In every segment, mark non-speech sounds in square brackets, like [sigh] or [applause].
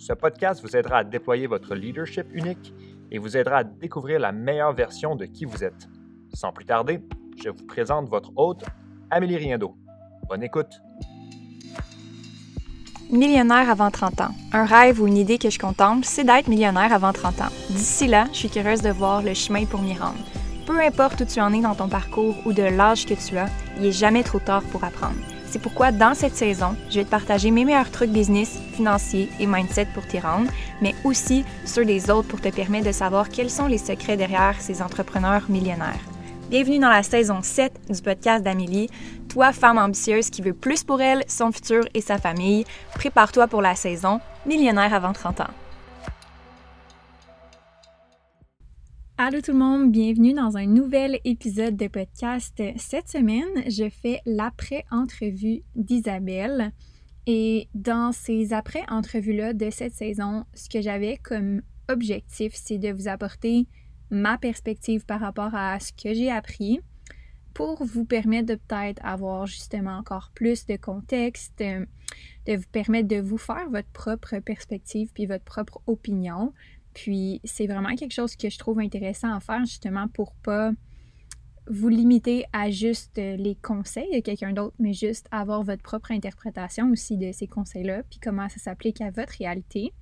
ce podcast vous aidera à déployer votre leadership unique et vous aidera à découvrir la meilleure version de qui vous êtes. Sans plus tarder, je vous présente votre hôte, Amélie Riendo. Bonne écoute! Millionnaire avant 30 ans. Un rêve ou une idée que je contemple, c'est d'être millionnaire avant 30 ans. D'ici là, je suis curieuse de voir le chemin pour m'y rendre. Peu importe où tu en es dans ton parcours ou de l'âge que tu as, il n'est jamais trop tard pour apprendre. C'est pourquoi dans cette saison, je vais te partager mes meilleurs trucs business, financiers et mindset pour t'y rendre, mais aussi ceux des autres pour te permettre de savoir quels sont les secrets derrière ces entrepreneurs millionnaires. Bienvenue dans la saison 7 du podcast d'Amélie. Toi, femme ambitieuse qui veut plus pour elle, son futur et sa famille, prépare-toi pour la saison Millionnaire avant 30 ans. Allô tout le monde, bienvenue dans un nouvel épisode de podcast. Cette semaine, je fais l'après-entrevue d'Isabelle. Et dans ces après-entrevues-là de cette saison, ce que j'avais comme objectif, c'est de vous apporter ma perspective par rapport à ce que j'ai appris pour vous permettre de peut-être avoir justement encore plus de contexte, de vous permettre de vous faire votre propre perspective puis votre propre opinion puis c'est vraiment quelque chose que je trouve intéressant à faire justement pour pas vous limiter à juste les conseils de quelqu'un d'autre, mais juste avoir votre propre interprétation aussi de ces conseils-là, puis comment ça s'applique à votre réalité.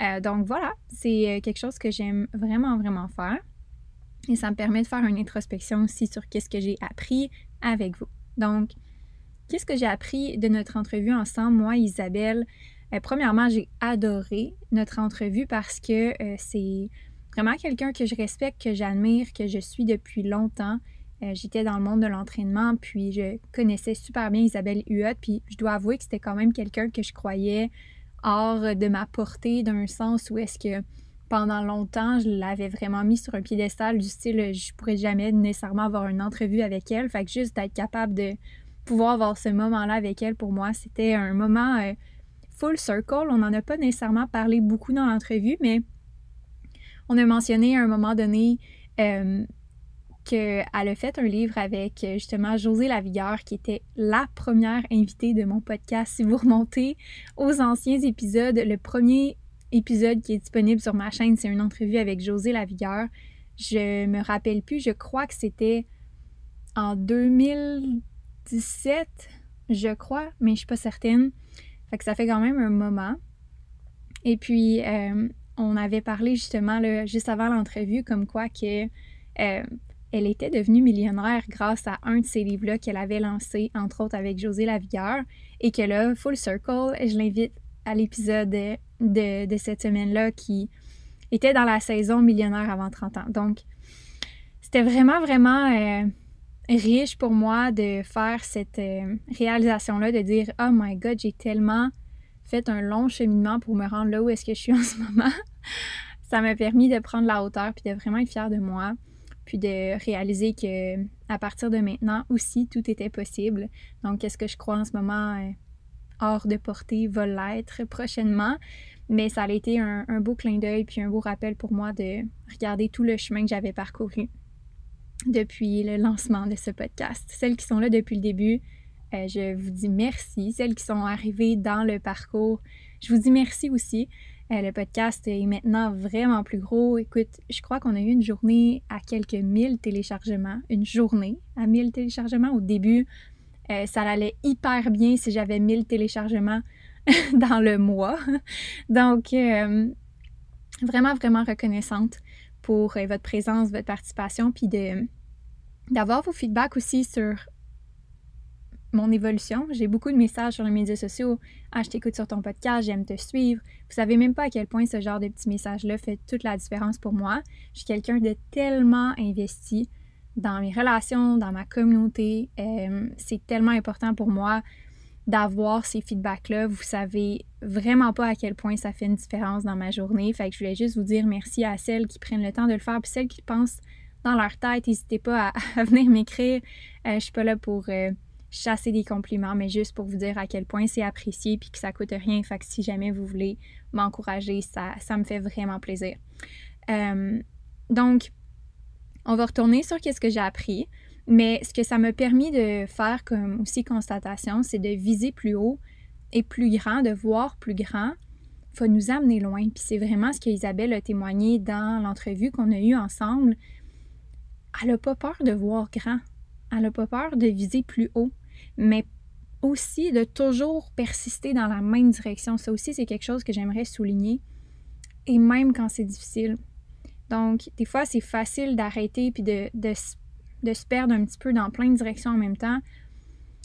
Euh, donc voilà, c'est euh, quelque chose que j'aime vraiment, vraiment faire. Et ça me permet de faire une introspection aussi sur qu'est-ce que j'ai appris avec vous. Donc, qu'est-ce que j'ai appris de notre entrevue ensemble, moi, Isabelle, euh, premièrement, j'ai adoré notre entrevue parce que euh, c'est vraiment quelqu'un que je respecte, que j'admire, que je suis depuis longtemps. Euh, j'étais dans le monde de l'entraînement, puis je connaissais super bien Isabelle Huot, puis je dois avouer que c'était quand même quelqu'un que je croyais hors de ma portée, d'un sens où est-ce que pendant longtemps, je l'avais vraiment mis sur un piédestal du style je pourrais jamais nécessairement avoir une entrevue avec elle. Fait que juste d'être capable de pouvoir avoir ce moment-là avec elle, pour moi, c'était un moment full circle. On n'en a pas nécessairement parlé beaucoup dans l'entrevue, mais on a mentionné à un moment donné euh, qu'elle a fait un livre avec justement José Lavigueur, qui était la première invitée de mon podcast. Si vous remontez aux anciens épisodes, le premier épisode qui est disponible sur ma chaîne, c'est une entrevue avec José Lavigueur. Je me rappelle plus, je crois que c'était en 2017, je crois, mais je suis pas certaine. Fait que ça fait quand même un moment. Et puis, euh, on avait parlé justement, juste avant l'entrevue, comme quoi que euh, elle était devenue millionnaire grâce à un de ces livres-là qu'elle avait lancé, entre autres avec José Lavigueur, et que là, Full Circle, je l'invite à l'épisode de, cette semaine-là qui était dans la saison millionnaire avant 30 ans. Donc, c'était vraiment, vraiment euh, riche pour moi de faire cette euh, réalisation-là, de dire Oh my God, j'ai tellement fait un long cheminement pour me rendre là où est-ce que je suis [laughs] en ce moment. ça m'a permis de prendre la hauteur puis de vraiment être fière de moi, puis de réaliser que à partir de maintenant aussi tout était possible. Donc, qu'est-ce que je crois en ce moment euh, hors de portée va l'être prochainement. Mais ça a été un, un beau clin d'œil puis un beau rappel pour moi de regarder tout le chemin que j'avais parcouru depuis le lancement de ce podcast. Celles qui sont là depuis le début, euh, je vous dis merci. Celles qui sont arrivées dans le parcours, je vous dis merci aussi. Euh, le podcast est maintenant vraiment plus gros. Écoute, je crois qu'on a eu une journée à quelques mille téléchargements. Une journée à mille téléchargements. Au début, euh, ça allait hyper bien si j'avais mille téléchargements [laughs] dans le mois. Donc, vraiment, vraiment reconnaissante pour euh, votre présence, votre participation, puis de, d'avoir vos feedbacks aussi sur mon évolution. J'ai beaucoup de messages sur les médias sociaux. Ah, je t'écoute sur ton podcast, j'aime te suivre. Vous savez même pas à quel point ce genre de petits messages-là fait toute la différence pour moi. Je suis quelqu'un de tellement investi dans mes relations, dans ma communauté. Euh, c'est tellement important pour moi d'avoir ces feedbacks-là. Vous savez vraiment pas à quel point ça fait une différence dans ma journée. Fait que je voulais juste vous dire merci à celles qui prennent le temps de le faire, puis celles qui pensent dans leur tête, n'hésitez pas [laughs] à, venir m'écrire. Euh, je suis pas là pour euh, chasser des compliments, mais juste pour vous dire à quel point c'est apprécié puis que ça coûte rien. Fait que si jamais vous voulez m'encourager, ça, ça me fait vraiment plaisir. Euh, donc, on va retourner sur qu'est-ce que j'ai appris. Mais ce que ça m'a permis de faire comme aussi constatation, c'est de viser plus haut et plus grand, de voir plus grand, faut nous amener loin. Puis c'est vraiment ce qu'Isabelle a témoigné dans l'entrevue qu'on a eue ensemble. Elle n'a pas peur de voir grand. Elle n'a pas peur de viser plus haut mais aussi de toujours persister dans la même direction. Ça aussi, c'est quelque chose que j'aimerais souligner. Et même quand c'est difficile. Donc, des fois, c'est facile d'arrêter puis de, de, se perdre un petit peu dans plein de directions en même temps.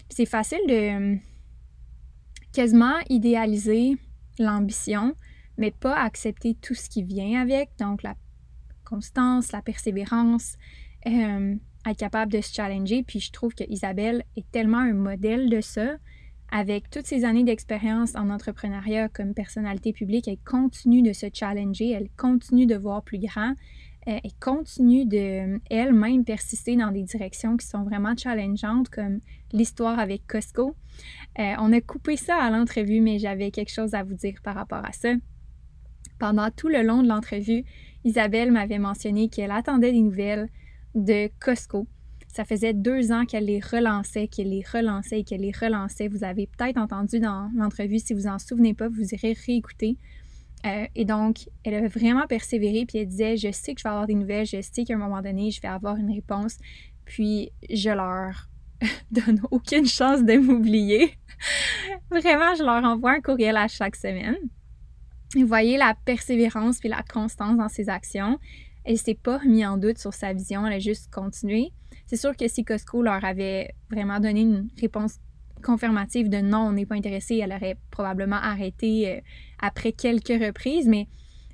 C'est facile de quasiment idéaliser l'ambition, mais pas accepter tout ce qui vient avec. Donc, la constance, la persévérance, euh, être capable de se challenger. Puis je trouve que Isabelle est tellement un modèle de ça. Avec toutes ses années d'expérience en entrepreneuriat comme personnalité publique, elle continue de se challenger, elle continue de voir plus grand, euh, continue de elle-même persister dans des directions qui sont vraiment challengeantes, comme l'histoire avec Costco. Euh, on a coupé ça à l'entrevue, mais j'avais quelque chose à vous dire par rapport à ça. Pendant tout le long de l'entrevue, Isabelle m'avait mentionné qu'elle attendait des nouvelles de Costco. Ça faisait deux ans qu'elle les relançait, qu'elle les relançait et qu'elle les relançait. Vous avez peut-être entendu dans l'entrevue, si vous en souvenez pas, vous irez réécouter. Euh, et donc, elle a vraiment persévéré, puis elle disait, je sais que je vais avoir des nouvelles, je sais qu'à un moment donné, je vais avoir une réponse, puis je leur [laughs] donne aucune chance de m'oublier. [laughs] vraiment, je leur envoie un courriel à chaque semaine. Vous voyez la persévérance puis la constance dans ses actions. Elle s'est pas remis en doute sur sa vision, elle a juste continué. C'est sûr que si Costco leur avait vraiment donné une réponse confirmative de non, on n'est pas intéressé, elle aurait probablement arrêté euh, après quelques reprises, mais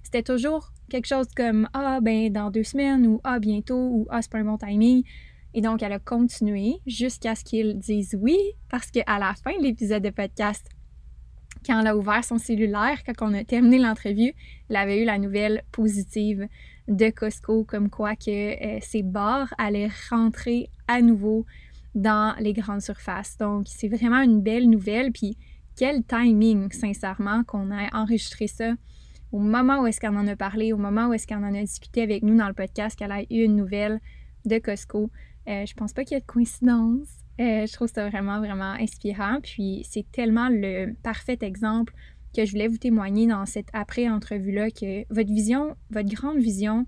c'était toujours quelque chose comme ah ben dans deux semaines ou ah bientôt ou ah c'est pas un bon timing. Et donc elle a continué jusqu'à ce qu'ils disent oui parce qu'à la fin de l'épisode de podcast, quand elle a ouvert son cellulaire, quand on a terminé l'entrevue, elle avait eu la nouvelle positive de Costco, comme quoi que euh, ces bars allaient rentrer à nouveau dans les grandes surfaces. Donc, c'est vraiment une belle nouvelle. Puis, quel timing, sincèrement, qu'on a enregistré ça au moment où est-ce qu'on en a parlé, au moment où est-ce qu'on en a discuté avec nous dans le podcast, qu'elle a eu une nouvelle de Costco. Euh, je pense pas qu'il y ait de coïncidence. Euh, je trouve ça vraiment, vraiment inspirant. Puis, c'est tellement le parfait exemple que je voulais vous témoigner dans cette après-entrevue-là que votre vision, votre grande vision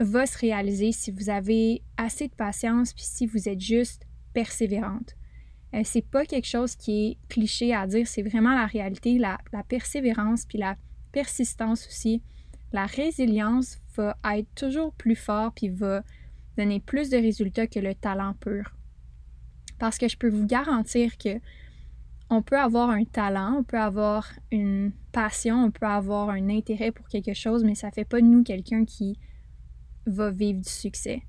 va se réaliser si vous avez assez de patience puis si vous êtes juste persévérante. Euh, c'est pas quelque chose qui est cliché à dire, c'est vraiment la réalité, la, persévérance puis la persistance aussi. La résilience va être toujours plus fort puis va donner plus de résultats que le talent pur. Parce que je peux vous garantir que on peut avoir un talent, on peut avoir une passion, on peut avoir un intérêt pour quelque chose, mais ça fait pas de nous quelqu'un qui va vivre du succès.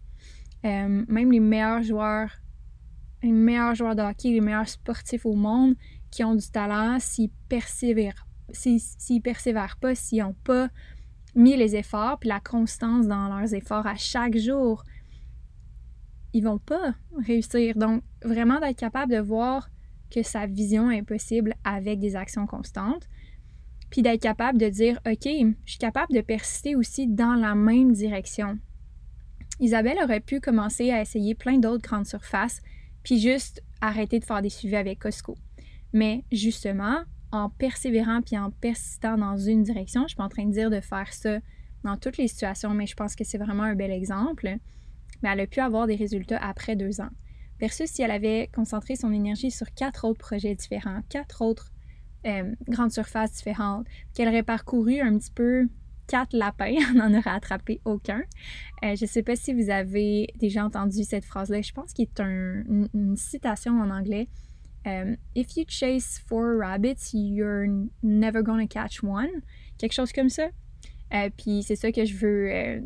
Euh, même les meilleurs joueurs, les meilleurs joueurs de hockey, les meilleurs sportifs au monde qui ont du talent, s'ils persévèrent, s'ils persévèrent pas, s'ils n'ont pas mis les efforts puis la constance dans leurs efforts à chaque jour, ils vont pas réussir. Donc, vraiment d'être capable de voir que sa vision est possible avec des actions constantes. Puis d'être capable de dire, OK, je suis capable de persister aussi dans la même direction. Isabelle aurait pu commencer à essayer plein d'autres grandes surfaces, puis juste arrêter de faire des suivis avec Costco. Mais justement, en persévérant puis en persistant dans une direction, je suis pas en train de dire de faire ça dans toutes les situations, mais je pense que c'est vraiment un bel exemple. Mais elle a pu avoir des résultats après deux ans versus si elle avait concentré son énergie sur quatre autres projets différents, quatre autres euh, grandes surfaces différentes, qu'elle aurait parcouru un petit peu quatre lapins, [laughs] on n'en aurait attrapé aucun. Euh, je ne sais pas si vous avez déjà entendu cette phrase-là, je pense qu'il est une, citation en anglais. Euh, If you chase four rabbits, you're never gonna catch one. Quelque chose comme ça. Puis c'est ça que je veux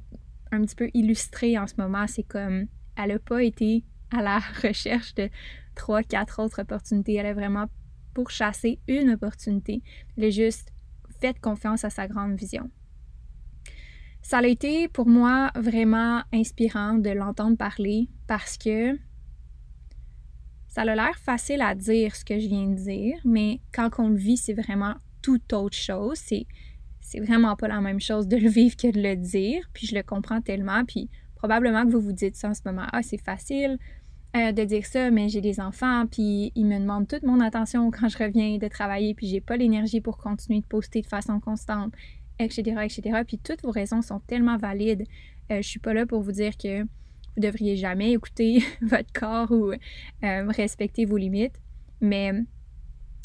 un petit peu illustrer en ce moment. C'est comme elle n'a pas été à la [laughs] recherche de trois, quatre autres opportunités. Elle a vraiment pour chasser une opportunité. Il a juste fait confiance à sa grande vision. Ça a été pour moi vraiment inspirant de l'entendre parler parce que ça a l'air facile à dire ce que je viens de dire, mais quand on le vit, c'est vraiment tout autre chose. C'est, c'est vraiment pas la même chose de le vivre que de le dire. Puis je le comprends tellement. Puis probablement que vous vous dites ça en ce moment. Ah, c'est facile euh, de dire ça, mais j'ai des enfants, puis ils me demandent toute mon attention quand je reviens de travailler, puis j'ai pas l'énergie pour continuer de poster de façon constante etc., etc. Puis toutes vos raisons sont tellement valides. Euh, je suis pas là pour vous dire que vous devriez jamais écouter [laughs] votre corps ou euh, respecter vos limites, mais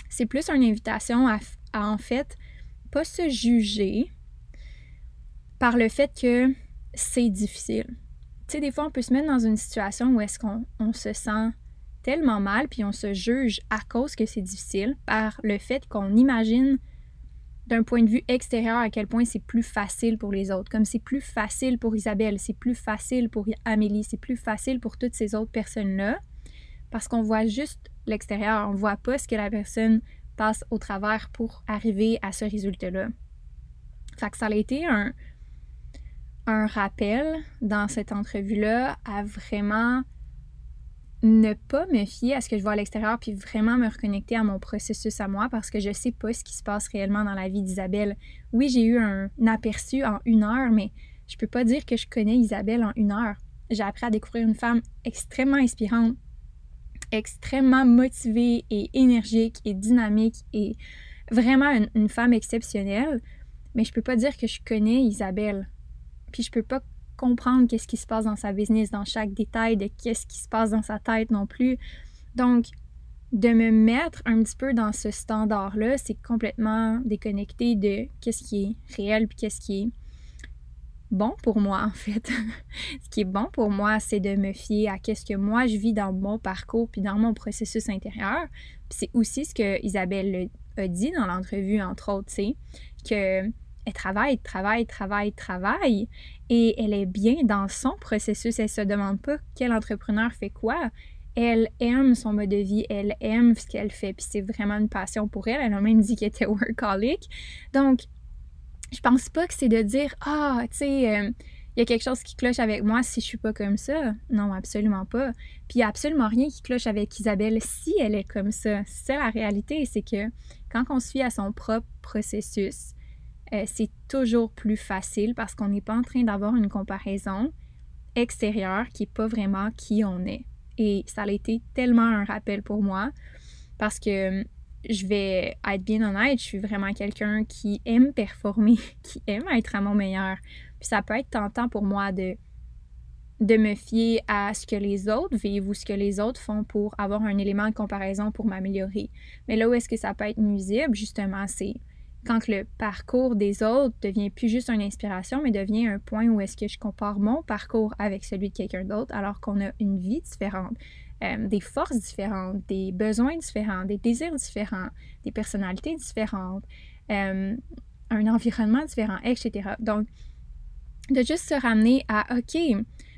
c'est plus une invitation à, en fait pas se juger par le fait que c'est difficile. Tu sais, des fois, on peut se mettre dans une situation où est-ce qu'on on se sent tellement mal, puis on se juge à cause que c'est difficile, par le fait qu'on imagine d'un point de vue extérieur à quel point c'est plus facile pour les autres. Comme c'est plus facile pour Isabelle, c'est plus facile pour Amélie, c'est plus facile pour toutes ces autres personnes-là. Parce qu'on voit juste l'extérieur, on voit pas ce que la personne passe au travers pour arriver à ce résultat-là. Fait ça a été un, un rappel dans cette entrevue-là à vraiment ne pas me fier à ce que je vois à l'extérieur, puis vraiment me reconnecter à mon processus à moi parce que je sais pas ce qui se passe réellement dans la vie d'Isabelle. Oui, j'ai eu un, aperçu en une heure, mais je peux pas dire que je connais Isabelle en une heure. J'ai appris à découvrir une femme extrêmement inspirante, extrêmement motivée et énergique et dynamique et vraiment une, femme exceptionnelle. Mais je peux pas dire que je connais Isabelle. Puis je peux pas comprendre qu'est-ce qui se passe dans sa business, dans chaque détail de qu'est-ce qui se passe dans sa tête non plus. Donc, de me mettre un petit peu dans ce standard-là, c'est complètement déconnecté de qu'est-ce qui est réel puis qu'est-ce qui est bon pour moi en fait. [laughs] ce qui est bon pour moi, c'est de me fier à qu'est-ce que moi je vis dans mon parcours puis dans mon processus intérieur. C'est aussi ce que Isabelle a dit dans l'entrevue entre autres, c'est que elle travaille, travaille, travaille, travaille et elle est bien dans son processus. Elle se demande pas quel entrepreneur fait quoi. Elle aime son mode de vie, elle aime ce qu'elle fait, puis c'est vraiment une passion pour elle. Elle a même dit qu'elle était [laughs] workaholic. Donc, je pense pas que c'est de dire Ah, tu sais, euh, il y a quelque chose qui cloche avec moi si je suis pas comme ça. Non, absolument pas. Puis il n'y a absolument rien qui cloche avec Isabelle si elle est comme ça. C'est la réalité, c'est que quand on fie à son propre processus, euh, c'est toujours plus facile parce qu'on n'est pas en train d'avoir une comparaison extérieure qui n'est pas vraiment qui on est. Et ça a été tellement un rappel pour moi parce que je vais être bien honnête, je suis vraiment quelqu'un qui aime performer, [laughs] qui aime être à mon meilleur. Puis ça peut être tentant pour moi de, de me fier à ce que les autres vivent ou ce que les autres font pour avoir un élément de comparaison pour m'améliorer. Mais là où est-ce que ça peut être nuisible, justement, c'est quand le parcours des autres devient plus juste une inspiration, mais devient un point où est-ce que je compare mon parcours avec celui de quelqu'un d'autre, alors qu'on a une vie différente, euh, des forces différentes, des besoins différents, des désirs différents, des personnalités différentes, euh, un environnement différent, etc. Donc, de juste se ramener à, OK,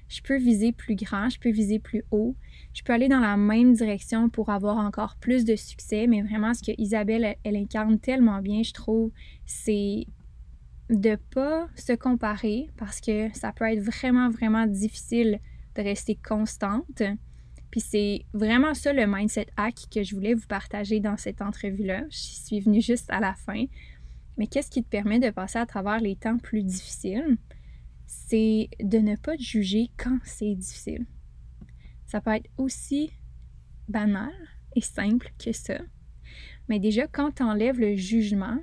je peux viser plus grand, je peux viser plus haut, je peux aller dans la même direction pour avoir encore plus de succès, mais vraiment ce que Isabelle, elle, incarne tellement bien, je trouve, c'est de pas se comparer parce que ça peut être vraiment, vraiment difficile de rester constante. Puis c'est vraiment ça le mindset hack que je voulais vous partager dans cette entrevue-là. Je suis venue juste à la fin. Mais qu'est-ce qui te permet de passer à travers les temps plus difficiles? C'est de ne pas te juger quand c'est difficile. Ça peut être aussi banal et simple que ça. Mais déjà, quand tu enlèves le jugement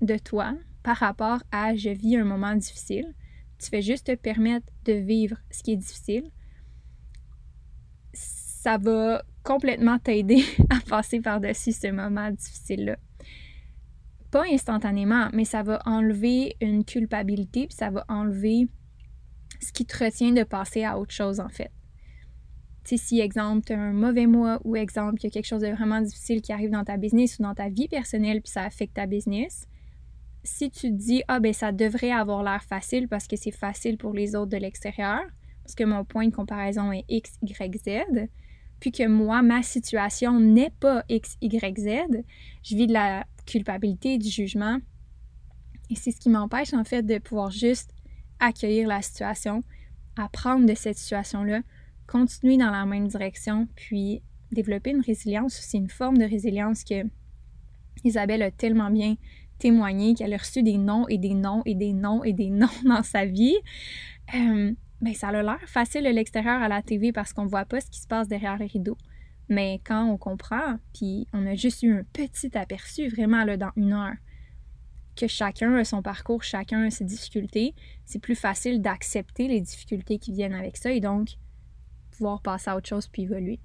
de toi par rapport à je vis un moment difficile, tu fais juste te permettre de vivre ce qui est difficile, ça va complètement t'aider [laughs] à passer par-dessus ce moment difficile-là. Pas instantanément, mais ça va enlever une culpabilité, puis ça va enlever ce qui te retient de passer à autre chose en fait si, exemple, tu as un mauvais mois ou, exemple, il y a quelque chose de vraiment difficile qui arrive dans ta business ou dans ta vie personnelle puis ça affecte ta business, si tu te dis, ah ben ça devrait avoir l'air facile parce que c'est facile pour les autres de l'extérieur, parce que mon point de comparaison est X, Y, Z, puis que moi, ma situation n'est pas X, Y, Z, je vis de la culpabilité, du jugement. Et c'est ce qui m'empêche en fait de pouvoir juste accueillir la situation, apprendre de cette situation-là, continuer dans la même direction, puis développer une résilience. C'est une forme de résilience que Isabelle a tellement bien témoigné qu'elle a reçu des noms et des noms et des noms et des [laughs] noms dans sa vie. Euh, ben, ça a l'air facile de l'extérieur à la TV parce qu'on voit pas ce qui se passe derrière les rideaux. Mais quand on comprend, puis on a juste eu un petit aperçu vraiment là, dans une heure, que chacun a son parcours, chacun a ses difficultés, c'est plus facile d'accepter les difficultés qui viennent avec ça et donc pouvoir passer à autre chose puis évoluer.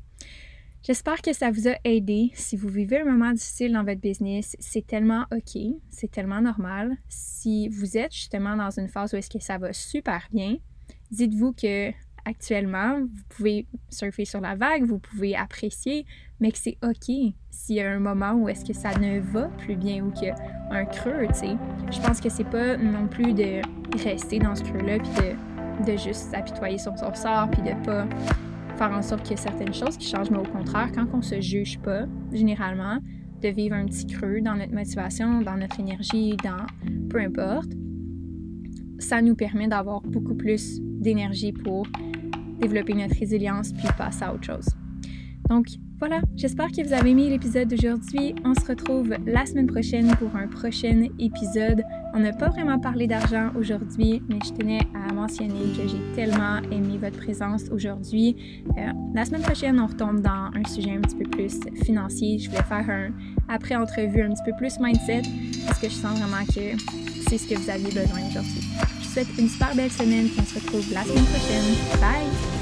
J'espère que ça vous a aidé. Si vous vivez un moment difficile dans votre business, c'est tellement OK, c'est tellement normal. Si vous êtes justement dans une phase où est-ce que ça va super bien, dites-vous que actuellement, vous pouvez surfer sur la vague, vous pouvez apprécier, mais que c'est OK s'il y a un moment où est-ce que ça ne va plus bien ou qu'il y a un creux, tu sais. Je pense que c'est pas non plus de rester dans ce creux-là puis de, de juste s'apitoyer sur son sort puis de pas faire en sorte qu'il y ait certaines choses qui changent, mais au contraire, quand on se juge pas, généralement, de vivre un petit creux dans notre motivation, dans notre énergie, dans peu importe, ça nous permet d'avoir beaucoup plus d'énergie pour développer notre résilience puis passer à autre chose. Donc, voilà, j'espère que vous avez aimé l'épisode d'aujourd'hui. On se retrouve la semaine prochaine pour un prochain épisode. On n'a pas vraiment parlé d'argent aujourd'hui, mais je tenais à mentionner que j'ai tellement aimé votre présence aujourd'hui. Euh, la semaine prochaine, on retombe dans un sujet un petit peu plus financier. Je voulais faire un après-entrevue un petit peu plus mindset parce que je sens vraiment que c'est ce que vous aviez besoin aujourd'hui. Je vous souhaite une super belle semaine et on se retrouve la semaine prochaine. Bye!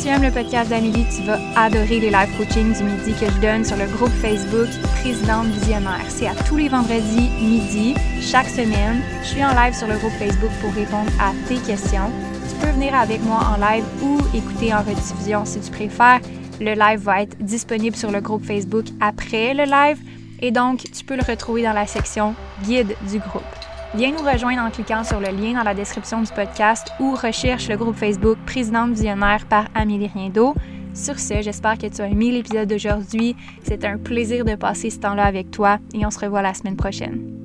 Tu aimes le podcast d'Amélie, tu vas adorer les live coaching du midi que je donne sur le groupe Facebook Présidente Visionnaire. C'est à tous les vendredis midi, chaque semaine. Je suis en live sur le groupe Facebook pour répondre à tes questions. Tu peux venir avec moi en live ou écouter en rediffusion si tu préfères. Le live va être disponible sur le groupe Facebook après le live et donc tu peux le retrouver dans la section guide du groupe. Viens nous rejoindre en cliquant sur le lien dans la description du podcast ou recherche le groupe Facebook Présidente Visionnaire par Amélie Riendo. Sur ce, j'espère que tu as aimé l'épisode d'aujourd'hui. C'est un plaisir de passer ce temps-là avec toi et on se revoit la semaine prochaine.